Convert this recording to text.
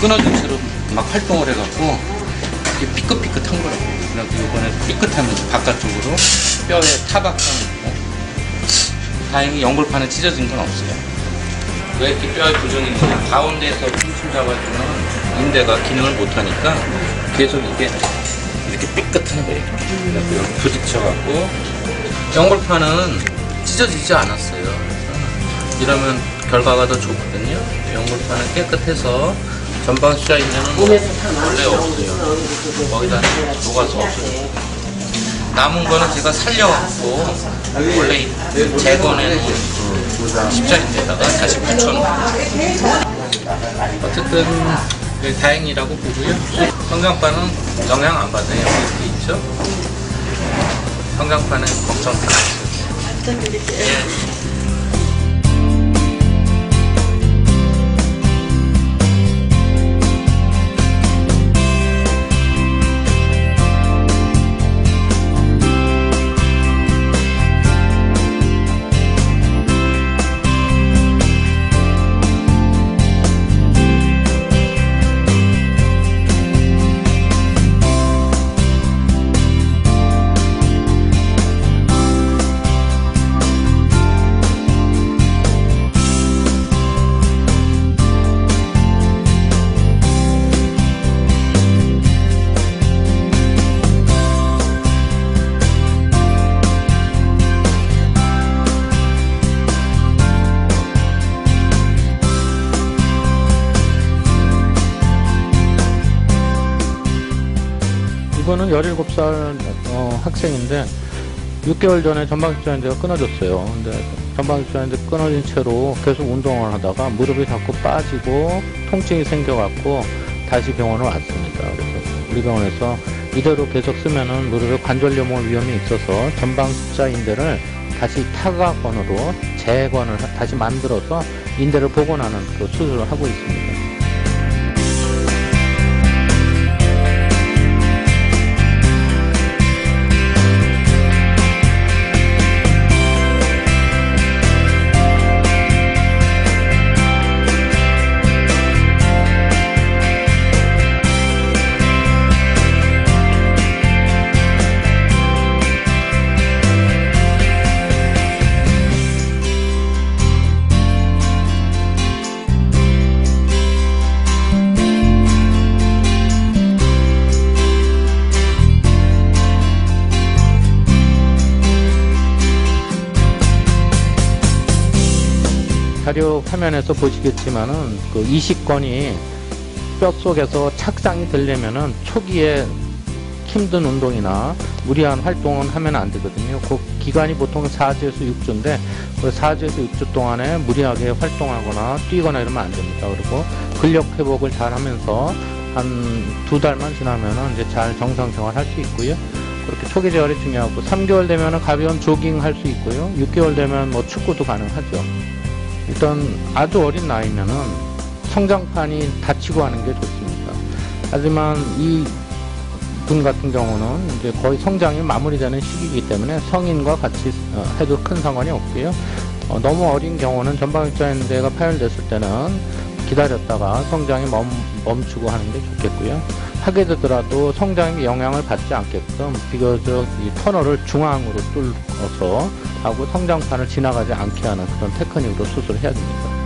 끊어진 채로 막 활동을 해갖고 이게 삐끗삐끗한 거라고. 그래서 이번에 삐끗하면서 바깥쪽으로 뼈에 타박감 있고 다행히 연골판은 찢어진 건 없어요. 왜 이렇게 뼈에 부종이 있냐면 가운데에서 중심 잡아주는 인대가 기능을 못하니까 계속 이게 이렇게 삐끗한 거예요. 그래서 여기 부딪혀갖고 연골판은 찢어지지 않았어요. 그래서 이러면 결과가 더 좋거든요. 연골판은 깨끗해서 전방 숫자 있는 원래 없어요. 거기다 녹아서 없어요. 남은 거는 제가 살려갖고 원래 재건해놓은 그 십자인데다가 다시 붙여놓은 어쨌든 그 다행이라고 보고요. 성장판은 영향 안 받아요. 이렇게 있죠. 성장판은 걱정 다 없어요. 이거는 17살 어, 학생인데 6개월 전에 전방십자인대가 끊어졌어요. 근데 전방십자인대 끊어진 채로 계속 운동을 하다가 무릎이 자꾸 빠지고 통증이 생겨갖고 다시 병원을 왔습니다. 그래서 우리 병원에서 이대로 계속 쓰면은 무릎에 관절염올 위험이 있어서 전방십자 인대를 다시 타각건으로 재건을 하- 다시 만들어서 인대를 복원하는 그 수술을 하고 있습니다. 자료 화면에서 보시겠지만은 그 이식권이 뼈 속에서 착상이 되려면은 초기에 힘든 운동이나 무리한 활동은 하면 안 되거든요. 그 기간이 보통 4주에서 6주인데 그 4주에서 6주 동안에 무리하게 활동하거나 뛰거나 이러면 안 됩니다. 그리고 근력 회복을 잘 하면서 한 두 달만 지나면은 이제 잘 정상 생활 할 수 있고요. 그렇게 초기 재활이 중요하고 3개월 되면은 가벼운 조깅 할 수 있고요. 6개월 되면 뭐 축구도 가능하죠. 일단 아주 어린 나이면은 성장판이 다치고 하는 게 좋습니다. 하지만 이 분 같은 경우는 이제 거의 성장이 마무리되는 시기이기 때문에 성인과 같이 어, 해도 큰 상관이 없고요. 어, 너무 어린 경우는 전방입자인대가 파열됐을 때는 기다렸다가 성장이 멈, 멈추고 하는 게 좋겠고요. 하게 되더라도 성장에 영향을 받지 않게끔 비교적 이 터널을 중앙으로 뚫어서 하고 성장판을 지나가지 않게 하는 그런 테크닉으로 수술을 해야 됩니다.